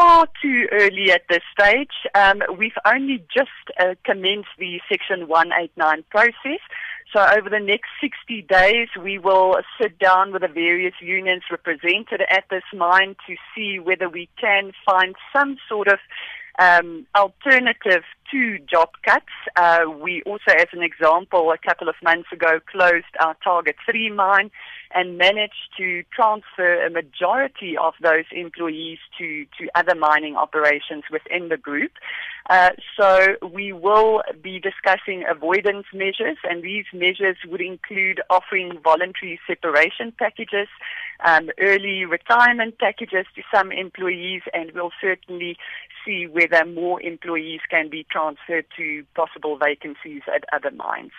far too early at this stage. Um, we've only just uh, commenced the Section 189 process. So over the next 60 days, we will sit down with the various unions represented at this mine to see whether we can find some sort of um, alternative to job cuts. Uh, we also, as an example, a couple of months ago closed our Target 3 mine and managed to transfer a majority of those employees to, to other mining operations within the group. Uh, so we will be discussing avoidance measures, and these measures would include offering voluntary separation packages, um, early retirement packages to some employees, and we'll certainly see whether more employees can be transferred to possible vacancies at other mines.